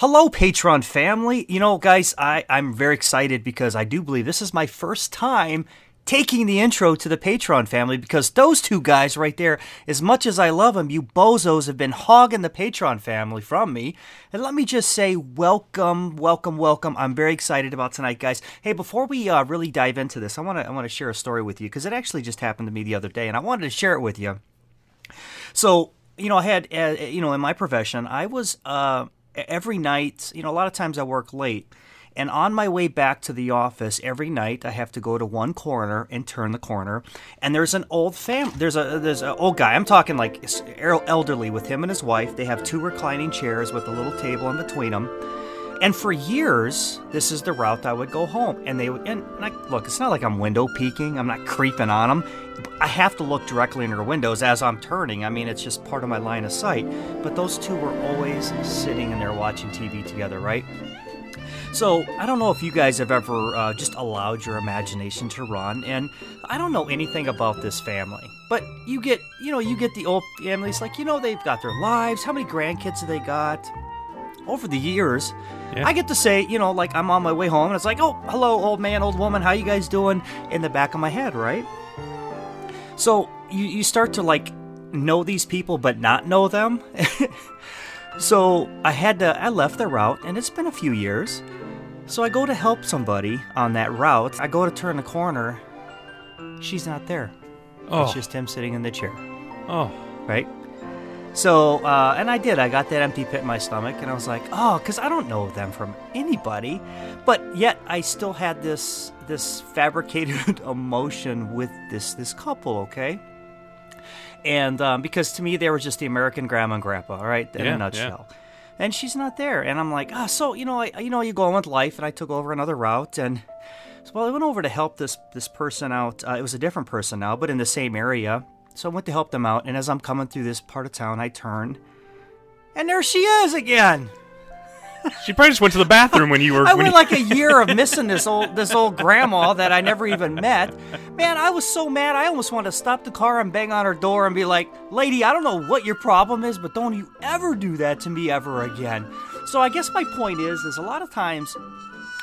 Hello, Patreon family. You know, guys, I, I'm very excited because I do believe this is my first time taking the intro to the Patreon family because those two guys right there, as much as I love them, you bozos have been hogging the Patreon family from me. And let me just say, welcome, welcome, welcome. I'm very excited about tonight, guys. Hey, before we uh, really dive into this, I want to I want to share a story with you because it actually just happened to me the other day, and I wanted to share it with you. So, you know, I had, uh, you know, in my profession, I was uh, every night. You know, a lot of times I work late. And on my way back to the office every night, I have to go to one corner and turn the corner. And there's an old fam. There's a there's an old guy. I'm talking like elderly with him and his wife. They have two reclining chairs with a little table in between them. And for years, this is the route I would go home. And they would, and I, look, it's not like I'm window peeking. I'm not creeping on them. I have to look directly in their windows as I'm turning. I mean, it's just part of my line of sight. But those two were always sitting in there watching TV together, right? So, I don't know if you guys have ever uh, just allowed your imagination to run, and I don't know anything about this family. But you get, you know, you get the old families, like, you know, they've got their lives. How many grandkids have they got? Over the years, yeah. I get to say, you know, like I'm on my way home, and it's like, oh, hello, old man, old woman, how you guys doing? In the back of my head, right? So you, you start to like know these people, but not know them. so I had to, I left the route, and it's been a few years. So I go to help somebody on that route. I go to turn the corner. She's not there. Oh. It's just him sitting in the chair. Oh. Right? So, uh, and I did. I got that empty pit in my stomach, and I was like, oh, because I don't know them from anybody. But yet, I still had this this fabricated emotion with this this couple. Okay, and um, because to me, they were just the American grandma and grandpa. All right, in yeah, a nutshell. Yeah and she's not there. And I'm like, ah, oh, so you know, I, you know, you go on with life, and I took over another route, and so well, I went over to help this this person out. Uh, it was a different person now, but in the same area. So I went to help them out, and as I'm coming through this part of town, I turn, and there she is again. She probably just went to the bathroom when you were. I went you... like a year of missing this old this old grandma that I never even met. Man, I was so mad. I almost wanted to stop the car and bang on her door and be like, "Lady, I don't know what your problem is, but don't you ever do that to me ever again." So I guess my point is, is a lot of times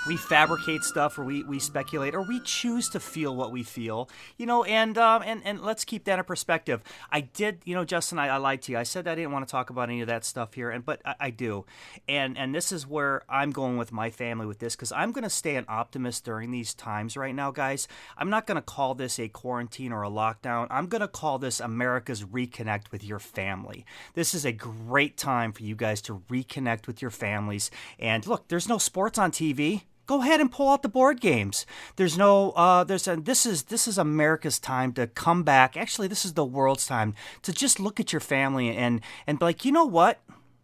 we fabricate stuff or we, we speculate or we choose to feel what we feel you know and um, and and let's keep that in perspective. I did you know justin I, I, lied to you. I said i didn't want to talk about any of that stuff here and but i, I do. And and this is where i'm going with my family with this because i'm going to stay an optimist during these times right now guys. I'm not going to call this a quarantine or a lockdown. I'm going to call this america's reconnect with your family. This is a great time for you guys to reconnect with your families. And look there's no sports on tv go ahead and pull out the board games. There's no uh, there's a, this is this is America's time to come back. Actually, this is the world's time to just look at your family and and be like, you know what?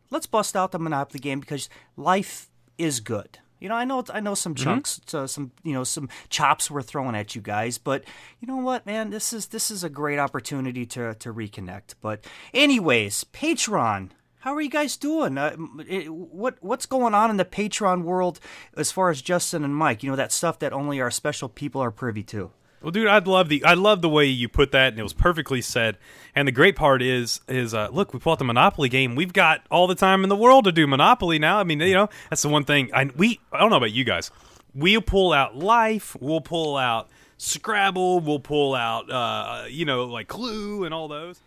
Let's bust out the Monopoly game because life is good. You know, I know I know some mm-hmm. chunks, mm-hmm. uh, some you know some chops we're throwing at you guys, but you know what, man, this is this is a great opportunity to to reconnect. But anyways, Patreon how are you guys doing? Uh, it, what what's going on in the Patreon world as far as Justin and Mike? You know that stuff that only our special people are privy to. Well, dude, I'd love the I love the way you put that, and it was perfectly said. And the great part is is uh, look, we out the Monopoly game. We've got all the time in the world to do Monopoly now. I mean, you know, that's the one thing. I we I don't know about you guys. We'll pull out Life. We'll pull out Scrabble. We'll pull out uh, you know like Clue and all those.